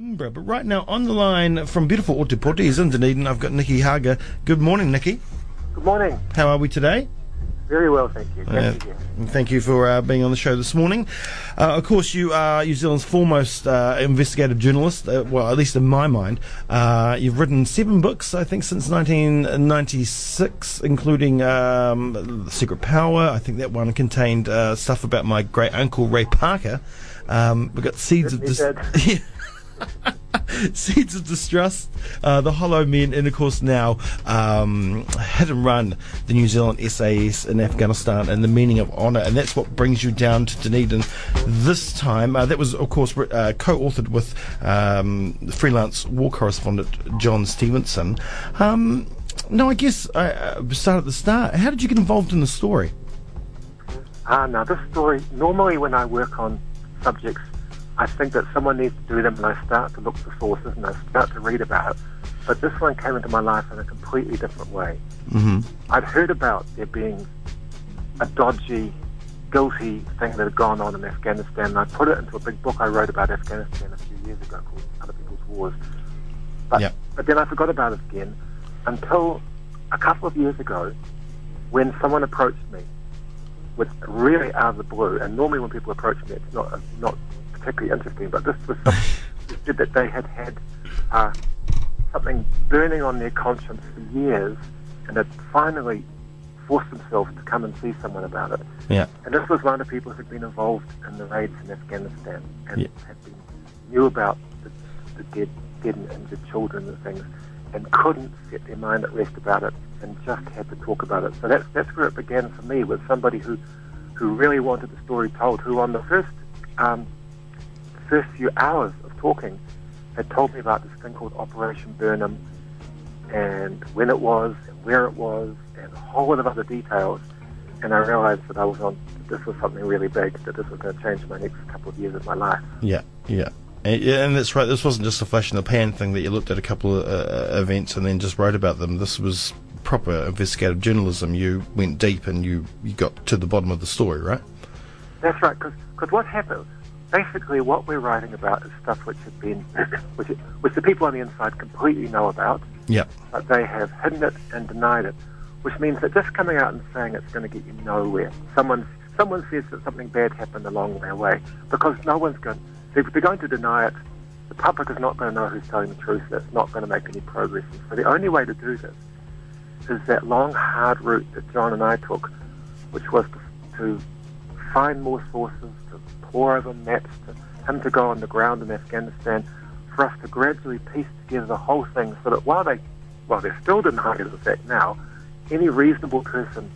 But right now, on the line from beautiful Ōtepoti is in Dunedin, I've got Nicky Hager. Good morning, Nicky. Good morning. How are we today? Very well, thank you. Uh. Thank you for uh, being on the show this morning. Uh, of course, you are New Zealand's foremost uh, investigative journalist, uh, well, at least in my mind. Uh, you've written seven books, I think, since 1996, including um, The Secret Power. I think that one contained uh, stuff about my great uncle, Ray Parker. Um, we've got Seeds of Dis-. Seeds of Distrust, uh, The Hollow Men, and of course now um, Hit and Run, the New Zealand SAS in Afghanistan, and the meaning of honour. And that's what brings you down to Dunedin this time. Uh, that was, of course, uh, co authored with um, freelance war correspondent Jon Stephenson. Um, no, I guess I uh, start at the start. How did you get involved in the story? Ah, now this story, normally when I work on subjects, I think that someone needs to do them and I start to look for sources and I start to read about it. But this one came into my life in a completely different way. Mm-hmm. I'd heard about there being a dodgy, guilty thing that had gone on in Afghanistan, and I put it into a big book I wrote about Afghanistan a few years ago called Other People's Wars. But, Yep. but then I forgot about it again until a couple of years ago when someone approached me with really out of the blue. And normally when people approach me, it's not not particularly interesting, but this was something said that they had had uh, something burning on their conscience for years and had finally forced themselves to come and see someone about it. Yeah. And this was one of the people who'd been involved in the raids in Afghanistan and Yeah. had been knew about the, the dead, dead and injured children and things, and couldn't get their mind at rest about it, and just had to talk about it. So that's that's where it began for me with somebody who who really wanted the story told. Who on the first um, first few hours of talking had told me about this thing called Operation Burnham and when it was and where it was and a whole lot of other details. And I realized that I was on, this was something really big, that this was going to change my next couple of years of my life. Yeah, yeah. And, and that's right. This wasn't just a flash in the pan thing that you looked at a couple of uh, events and then just wrote about them. This was proper investigative journalism. You went deep and you, you got to the bottom of the story, right? That's right, because what happened, basically what we're writing about is stuff which has been, which, which the people on the inside completely know about, Yeah, but they have hidden it and denied it, which means that just coming out and saying it's going to get you nowhere. Someone, someone says that something bad happened a long way because no one's going, if they're going to deny it, the public is not going to know who's telling the truth, that's not going to make any progress. So the only way to do this is that long, hard route that John and I took, which was to, to find more sources, to pour over maps, to him to go on the ground in Afghanistan, for us to gradually piece together the whole thing so that while they, while they're still denying the fact now, any reasonable person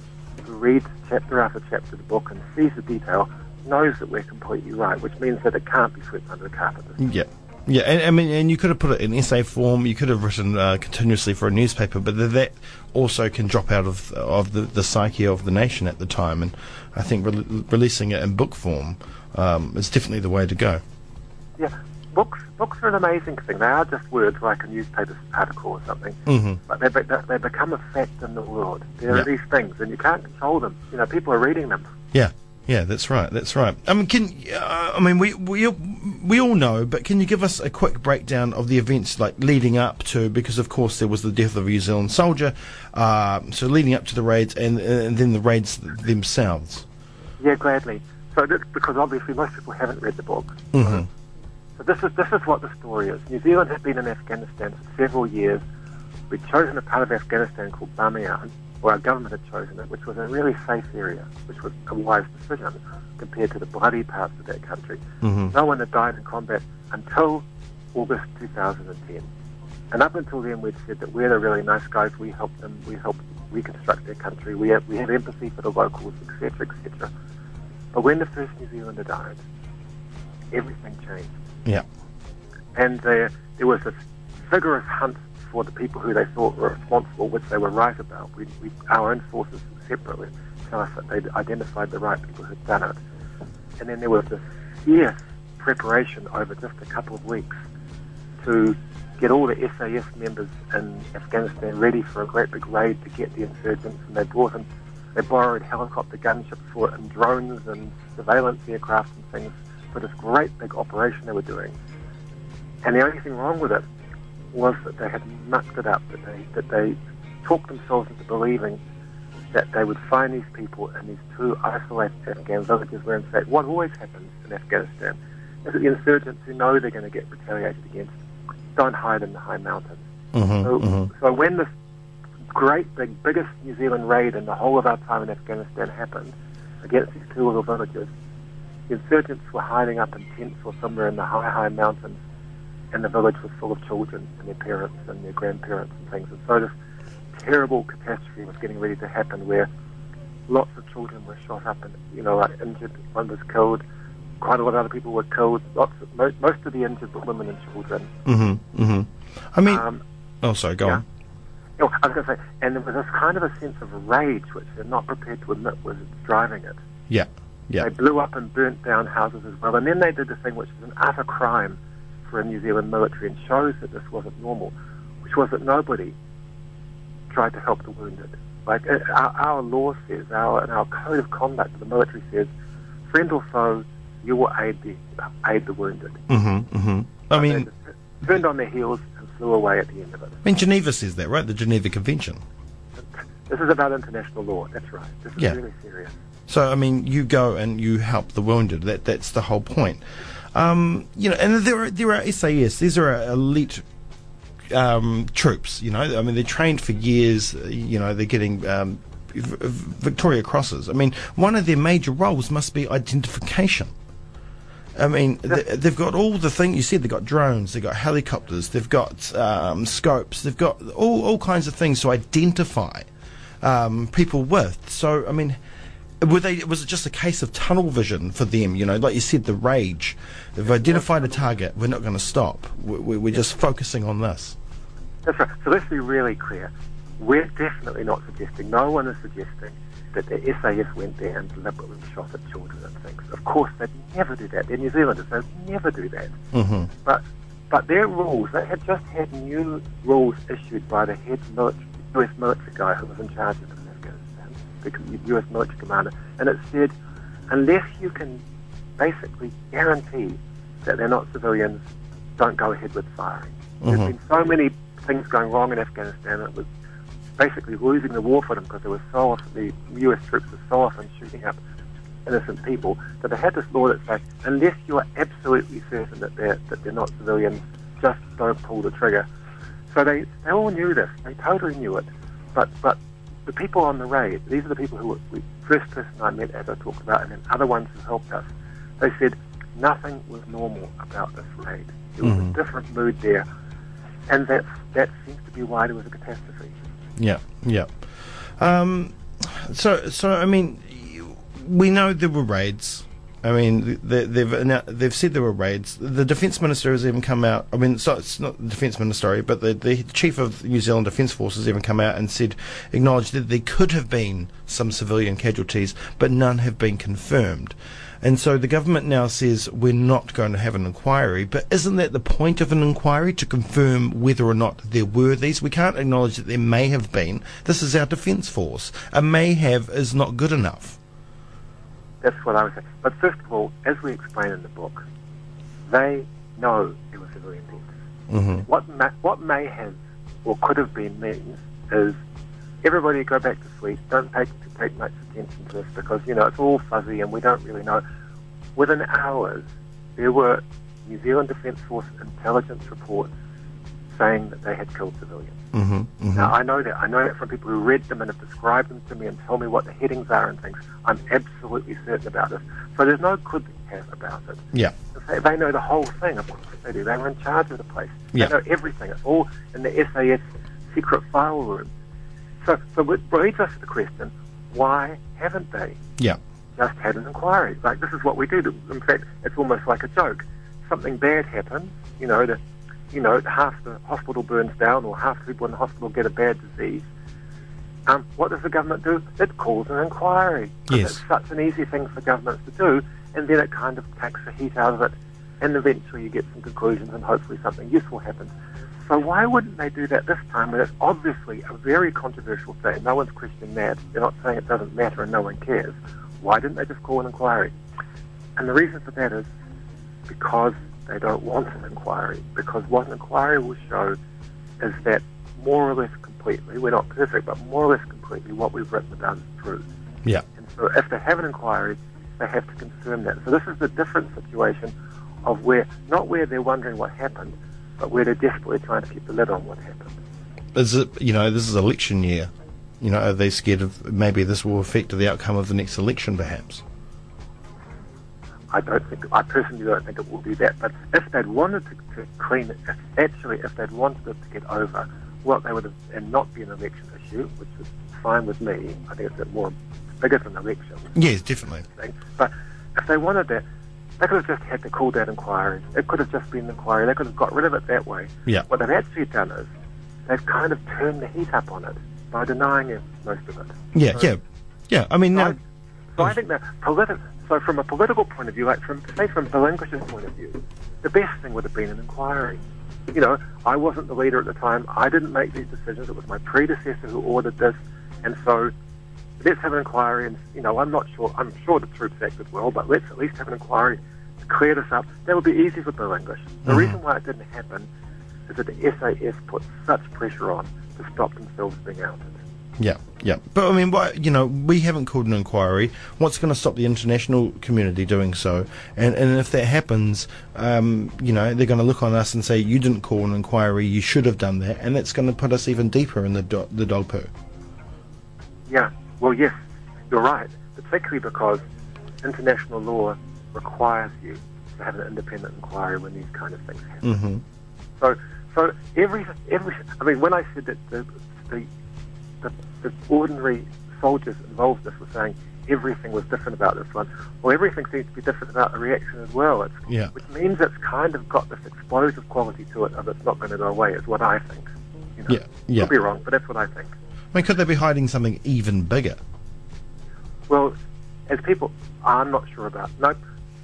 who reads chapter after chapter of the book and sees the detail knows that we're completely right, which means that it can't be swept under the carpet. yeah. Yeah, and I mean, and you could have put it in essay form. You could have written uh, continuously for a newspaper, but th- that also can drop out of of the, the psyche of the nation at the time. And I think re- releasing it in book form um, is definitely the way to go. Yeah, books books are an amazing thing. They are just words like a newspaper article or something, hmm but they, be- they become a fact in the world. There Yeah. are these things, and you can't control them. You know, people are reading them. Yeah, yeah, that's right, that's right. I mean, can uh, I mean we we we all know, but can you give us a quick breakdown of the events like leading up to? Because of course there was the death of a New Zealand soldier, um, so leading up to the raids and and then the raids themselves. Yeah, gladly. So because obviously most people haven't read the book. Mhm. So this is this is what the story is. New Zealand has been in Afghanistan for several years. We've chosen a part of Afghanistan called Bamiyan, or our government had chosen it, which was a really safe area, which was a wise decision compared to the bloody parts of that country. Mhm. No one had died in combat until August 2010. And up until then, we'd said that we're the really nice guys. We help them. We help reconstruct their country. We have, we have empathy for the locals, etc., etc. But when the first New Zealander died, everything changed. Yeah, And there, there was this vigorous hunt for the people who they thought were responsible, which they were right about. We, we, our own forces separately tell us that they'd identified the right people who'd done it. And then there was this fierce preparation over just a couple of weeks to get all the SAS members in Afghanistan ready for a great big raid to get the insurgents. And they brought in, they borrowed helicopter gunships for it and drones and surveillance aircraft and things for this great big operation they were doing. And the only thing wrong with it was that they had mucked it up, that they, that they talked themselves into believing that they would find these people in these two isolated Afghan villages where, in fact, what always happens in Afghanistan is that the insurgents who know they're going to get retaliated against don't hide in the high mountains. Mm-hmm, So, mm-hmm. so when this great, big, biggest New Zealand raid in the whole of our time in Afghanistan happened against these two little villages, the insurgents were hiding up in tents or somewhere in the high, high mountains, and the village was full of children and their parents and their grandparents and things. And so this terrible catastrophe was getting ready to happen where lots of children were shot up and, you know, like injured, one was killed, quite a lot of other people were killed, lots of, most, most of the injured were women and children. Mm-hmm, mm-hmm. I mean, Um, oh, sorry, go yeah. on. Oh, I was going to say, and there was this kind of a sense of rage which they're not prepared to admit was driving it. Yeah, yeah. They blew up and burnt down houses as well, and then they did the thing which is an utter crime for a New Zealand military and shows that this wasn't normal, which was that nobody tried to help the wounded. Like uh, our, our law says, our and our code of conduct the military says, friend or foe, you will aid the aid the wounded. Mm-hmm, mm-hmm. I mean, turned on their heels and flew away at the end of it. I mean, Geneva says that, right? The Geneva Convention. This is about international law. That's right. This is Yeah. really serious. So, I mean, you go and you help the wounded. That that's the whole point. Um, you know, and there are there are SAS. These are elite um, troops. You know, I mean, they're trained for years. uh, You know, they're getting um, Victoria Crosses. I mean, one of their major roles must be identification. I mean, they've got all the thing you said. They've got drones, they've got helicopters, they've got um, scopes, they've got all all kinds of things to identify um, people with. So, I mean, were they? Was it just a case of tunnel vision for them? You know, like you said, the rage. They've identified a target. We're not going to stop. We- we- We're just focusing on this. That's right. So let's be really clear. We're definitely not suggesting, no one is suggesting that the SAS went there and deliberately shot at children and things. Of course, they'd never do that. They're New Zealanders. They'd never do that. hmm But but their rules, they had just had new rules issued by the head military, U.S. military guy who was in charge of Afghanistan, the U.S. military commander, and it said, unless you can basically guarantee that they're not civilians, don't go ahead with firing. Mhm. There's been so many things going wrong in Afghanistan, it was basically losing the war for them because there was so often, the U.S. troops were so often shooting up innocent people that they had this law that said, unless you are absolutely certain that they're that they're not civilians, just don't pull the trigger. So they they all knew this. They totally knew it. But but the people on the raid, these are the people who were the first person I met, as I talked about, and then other ones who helped us. They said nothing was normal about this raid. There was Mhm. a different mood there, and that that seems to be why there was a catastrophe. Yeah, yeah. Um, so, so I mean, we know there were raids. I mean, they, they've they've said there were raids. The defence minister has even come out. I mean, so it's not the defence minister, but the, the chief of New Zealand Defence Force has even come out and said, acknowledged that there could have been some civilian casualties, but none have been confirmed. And so the government now says we're not going to have an inquiry. But isn't that the point of an inquiry to confirm whether or not there were these? We can't acknowledge that there may have been. This is our defence force. A may have is not good enough. That's what I was saying. But first of all, as we explain in the book, they know there were civilian deaths. hmm What may, what may have or could have been means is everybody go back to sleep. Don't take take much attention to this because you know it's all fuzzy and we don't really know. Within hours, there were New Zealand Defence Force intelligence reports saying that they had killed civilians. hmm hmm Now I know that. I know that from people who read them and have described them to me and tell me what the headings are and things. I'm absolutely certain about this. So there's no could they have about it. Yeah. They, they know the whole thing. Of they do. They were in charge of the place. Yeah. They know everything. It's all in the SAS secret file room. So, so it brings us to the question: Why haven't they Yeah. just had an inquiry? Like this is what we do. In fact, it's almost like a joke. Something bad happens. You know, the, you know, half the hospital burns down, or half the people in the hospital get a bad disease. Um, what does the government do? It calls an inquiry. Yes. It's such an easy thing for governments to do, and then it kind of takes the heat out of it, and eventually you get some conclusions, and hopefully something useful happens. So why wouldn't they do that this time when it's obviously a very controversial thing? No one's questioning that. They're not saying it doesn't matter and no one cares. Why didn't they just call an inquiry? And the reason for that is because they don't want an inquiry because what an inquiry will show is that more or less completely, we're not perfect, but more or less completely what we've written about is true. Yeah. And so if they have an inquiry, they have to confirm that. So this is the different situation of where, not where they're wondering what happened, but where they're desperately trying to keep the lid on what happened. Is it, you know, this is election year. You know, are they scared of maybe this will affect the outcome of the next election, perhaps? I don't think, I personally don't think it will do that. But if they'd wanted to, to clean it, if, actually, if they'd wanted it to get over, what they would have, and not be an election issue, which is fine with me. I think it's a bit more bigger than election. Yes, definitely. Thing. But if they wanted that, they could have just had to call that inquiry. It could have just been an inquiry. They could have got rid of it that way. Yeah. What they've actually done is they've kind of turned the heat up on it by denying it, most of it. Yeah, So- yeah, yeah. I mean, so, now, I, so I think that politi- so from a political point of view, like from say from Bill English's point of view, the best thing would have been an inquiry. You know, I wasn't the leader at the time. I didn't make these decisions. It was my predecessor who ordered this, and so let's have an inquiry. And you know, I'm not sure. I'm sure the troops acted well, but let's at least have an inquiry to clear this up. That would be easy for Bill English. The Mhm. reason why it didn't happen is that the SAS put such pressure on to stop themselves being outed. Yeah, yeah. But I mean, what, you know, we haven't called an inquiry. What's going to stop the international community doing so? And and if that happens, um, you know, they're going to look on us and say, you didn't call an inquiry. You should have done that, and that's going to put us even deeper in the do- the dog poo. Yeah, well, yes, you're right, particularly because international law requires you to have an independent inquiry when these kind of things happen. hmm So, so every, every, I mean, when I said that the, the, the, the ordinary soldiers involved in this were saying everything was different about this one, well, everything seems to be different about the reaction as well. It's, Yeah. Which means it's kind of got this explosive quality to it of it's not going to go away, is what I think. You know? Yeah, yeah. Could be wrong, but that's what I think. I mean, could they be hiding something even bigger? Well, as people, I'm not sure about. No,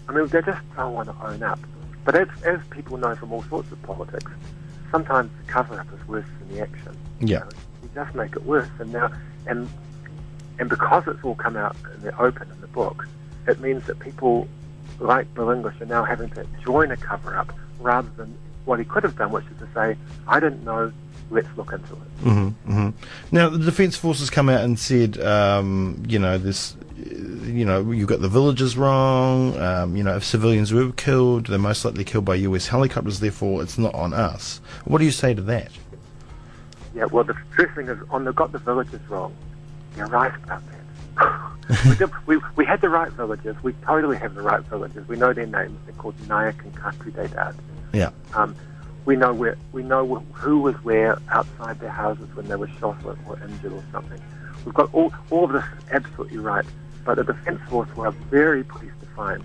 I mean, they just don't want to own up. But as, as people know from all sorts of politics, sometimes the cover-up is worse than the action. Yeah. You, know, you just make it worse. And now, and and because it's all come out in the open in the book, it means that people like Bill English are now having to join a cover-up rather than what he could have done, which is to say, I didn't know. Let's look into it. hmm hmm Now, the Defence Forces come out and said, um, you know, this, you know, you got the villagers wrong. Um, you know, if civilians were killed, they're most likely killed by U.S. helicopters. Therefore, it's not on us. What do you say to that? Yeah, well, the first thing is on the got the villages wrong. You're right about that. we, did, we, we had the right villages. We totally have the right villages. We know their names. They're called Naik and Katri Dedad. Yeah. Um, we know where we know who was where outside their houses when they were shot or, or injured or something. We've got all all of this absolutely right. But the Defence Force were very pleased to find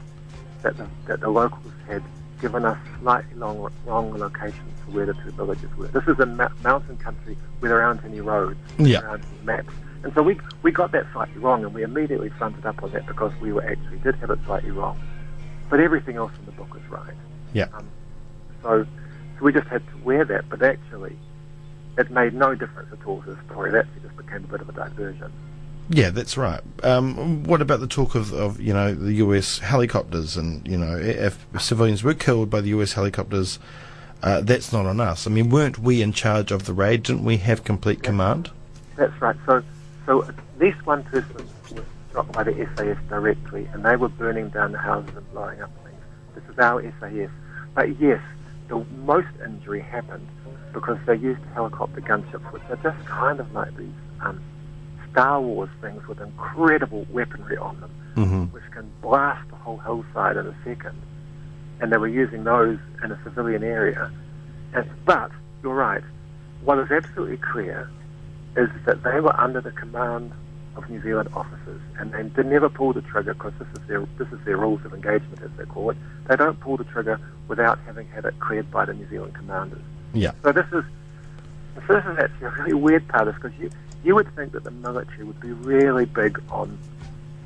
that the, that the locals had given us slightly long, wrong locations for where the two villages were. This is a ma- mountain country where there aren't any roads, Yeah. there aren't any maps. And so we, we got that slightly wrong and we immediately fronted up on that because we were actually did have it slightly wrong. But everything else in the book is right. Yeah. Um, so, so we just had to wear that, but actually it made no difference at all to the story. It actually just became a bit of a diversion. Yeah, that's right. Um, what about the talk of, of, you know, the U.S. helicopters and, you know, if civilians were killed by the U.S. helicopters, uh, that's not on us. I mean, weren't we in charge of the raid? Didn't we have complete command? That's right. So, so at least one person was shot by the SAS directly, and they were burning down the houses and blowing up things. This is our SAS. But yes, the most injury happened because they used helicopter gunships, which are just kind of like these um, Star Wars things with incredible weaponry on them, Mm-hmm. which can blast the whole hillside in a second. And they were using those in a civilian area. And, but you're right. What is absolutely clear is that they were under the command of New Zealand officers, and they did never pull the trigger because this is their this is their rules of engagement, as they call it. They don't pull the trigger without having had it cleared by the New Zealand commanders. Yeah. So this is so this is actually a really weird part of this because you you would think that the military would be really big on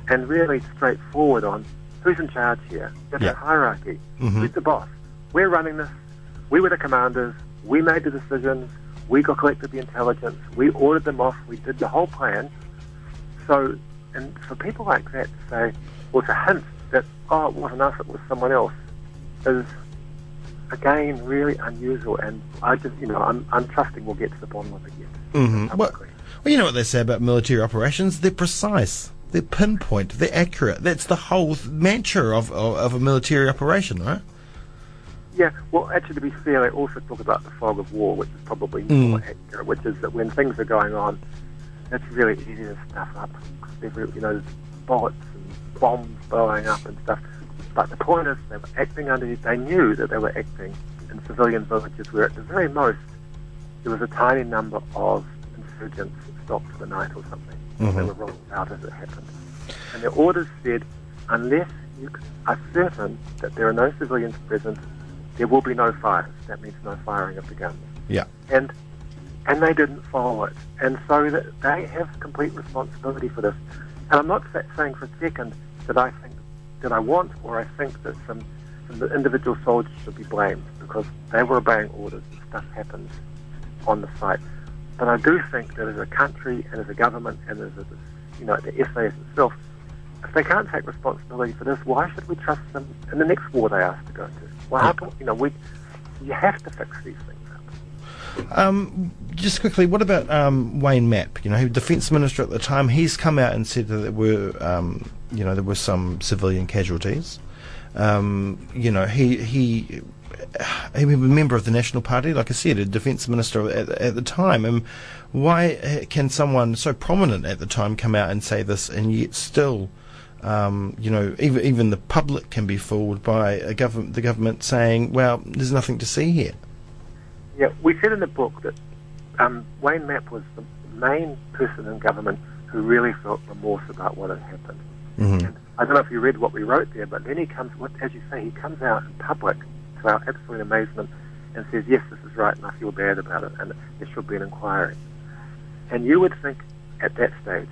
and really straightforward on who's in charge here. There's Yeah. a hierarchy. Mhm. Who's the boss? We're running this. We were the commanders. We made the decisions. We got collected the intelligence. We ordered them off. We did the whole plan. So, and for people like that to say, well, to hint that, oh, it wasn't us, it was someone else, is again, really unusual. And I just, you know, I'm, I'm trusting we'll get to the bottom of it yet. Mhm. Well. Well, you know what they say about military operations? They're precise. They're pinpoint. They're accurate. That's the whole th- mantra of, of, of a military operation, right? Yeah, well, actually, to be fair, they also talk about the fog of war, which is probably Mm. more accurate, which is that when things are going on, it's really easy to stuff up. Every, you know, bullets and bombs blowing up and stuff. But the point is, they were acting under, they knew that they were acting in civilian villages where at the very most, there was a tiny number of insurgents stopped for the night or something. They Mhm. were rolled out as it happened. And their orders said, unless you are certain that there are no civilians present, there will be no fires. That means no firing of the guns. Yeah. And and they didn't follow it. And so that they have complete responsibility for this. And I'm not saying for a second that I think that I want or I think that some, some individual soldiers should be blamed because they were obeying orders and stuff happens on the site. But I do think that as a country and as a government and as a, you know the SAS itself, if they can't take responsibility for this, why should we trust them in the next war they ask to go to? Well, how can, you know we you have to fix these things. Um, just quickly, what about um, Wayne Mapp? You know, defence minister at the time. He's come out and said that there were, um, you know, there were some civilian casualties. Um, you know, he he he was a member of the National Party, like I said, a defence minister at, at the time. And why can someone so prominent at the time come out and say this, and yet still? Um, you know, even even the public can be fooled by a government, the government saying, "Well, there's nothing to see here." Yeah, we said in the book that um, Wayne Mapp was the main person in government who really felt remorse about what had happened. Mhm. And I don't know if you read what we wrote there, but then he comes, as you say, he comes out in public to our absolute amazement and says, yes, this is right and I feel bad about it and there should be an inquiry. And you would think at that stage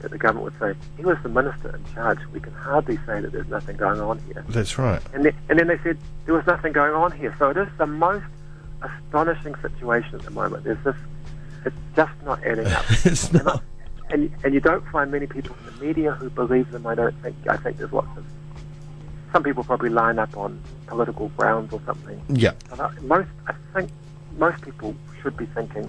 that the government would say, he was the minister in charge. We can hardly say that there's nothing going on here. That's right. And then, and then they said there was nothing going on here. So it is the most astonishing situation at the moment. There's this, it's just not adding up. it's and, I, not. and, and you don't find many people in the media who believe them. I don't think. I think there's lots of. Some people probably line up on political grounds or something. Yeah. But I, most, I think, most people should be thinking,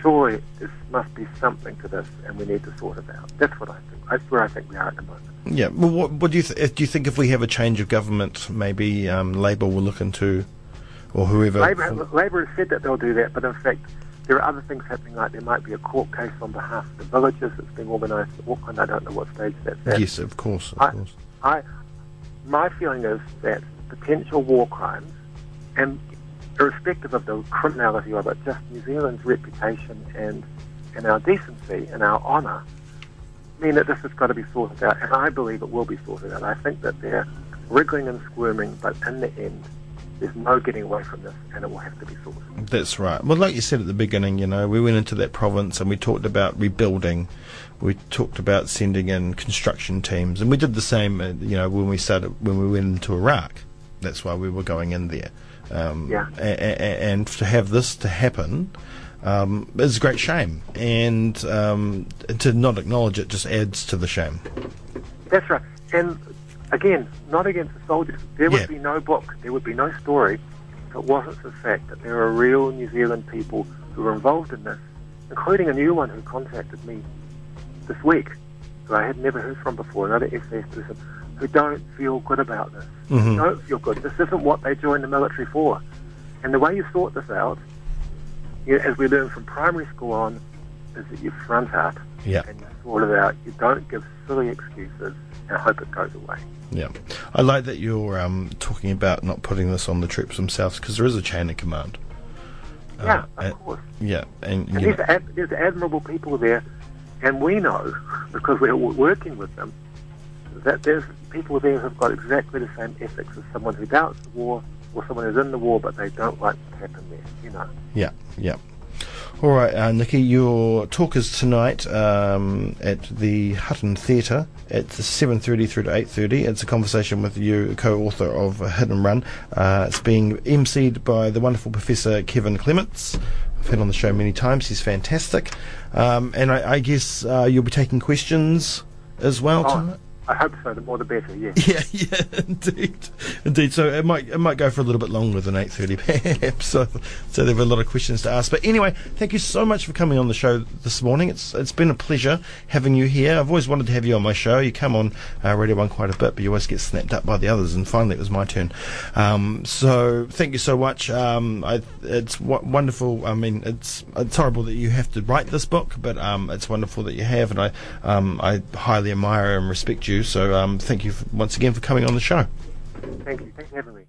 surely there must be something to this, and we need to sort it out. That's what I think. That's where I think we are at the moment. Yeah. Well, what, what do you th- do? You think if we have a change of government, maybe um, Labor will look into, or whoever? Labor, Labor has said that they'll do that, but in fact, there are other things happening. Like there might be a court case on behalf of the villagers that's being organised in Auckland. I don't know what stage that's at. yes, of course, of I- course. I, my feeling is that potential war crimes, and irrespective of the criminality of it, just New Zealand's reputation and and our decency and our honour mean that this has got to be sorted out, and I believe it will be sorted out. I think that they're wriggling and squirming, but in the end, there's no getting away from this, and it will have to be sorted. That's right. Well, like you said at the beginning, you know, we went into that province and we talked about rebuilding. We talked about sending in construction teams, and we did the same, uh, you know, when we started when we went into Iraq. That's why we were going in there. Um, Yeah. a- a- and to have this to happen um, is a great shame, and um, to not acknowledge it just adds to the shame. That's right. And again, not against the soldiers. There would Yeah. be no book, there would be no story if it wasn't for the fact that there are real New Zealand people who are involved in this, including a new one who contacted me this week, who I had never heard from before, another SAS person, who don't feel good about this. Mhm. Don't feel good. This isn't what they joined the military for. And the way you sort this out, you as we learn from primary school on, is that you front up Yeah. and you sort it out. You don't give silly excuses and hope it goes away. Yeah, I like that you're um, talking about not putting this on the troops themselves because there is a chain of command. Uh, yeah, of and- course. Yeah, and, And there's, ad, there's admirable people there, and we know because we're working with them that there's people there who've got exactly the same ethics as someone who doubts the war or someone who's in the war but they don't like what's happened there. You know. yeah, yeah. All right, uh, Nicky, your talk is tonight um, at the Hutton Theatre at seven thirty through to eight thirty. It's a conversation with you, co-author of and Run. Uh, it's being emceed by the wonderful Professor Kevin Clements. I've had on the show many times. He's fantastic, um, and I, I guess uh, you'll be taking questions as well Oh, tonight. I hope so. The more the better. Yeah. Yeah, yeah, indeed, indeed. So it might it might go for a little bit longer than eight thirty, perhaps. So, so there were a lot of questions to ask. But anyway, thank you so much for coming on the show this morning. It's it's been a pleasure having you here. I've always wanted to have you on my show. You come on uh, Radio One quite a bit, but you always get snapped up by the others. And finally, it was my turn. Um, so thank you so much. Um, I, it's w- wonderful. I mean, it's it's horrible that you have to write this book, but um, it's wonderful that you have, and I um, I highly admire and respect you. So um, thank you once again for coming on the show. Thank you. Thanks for having me.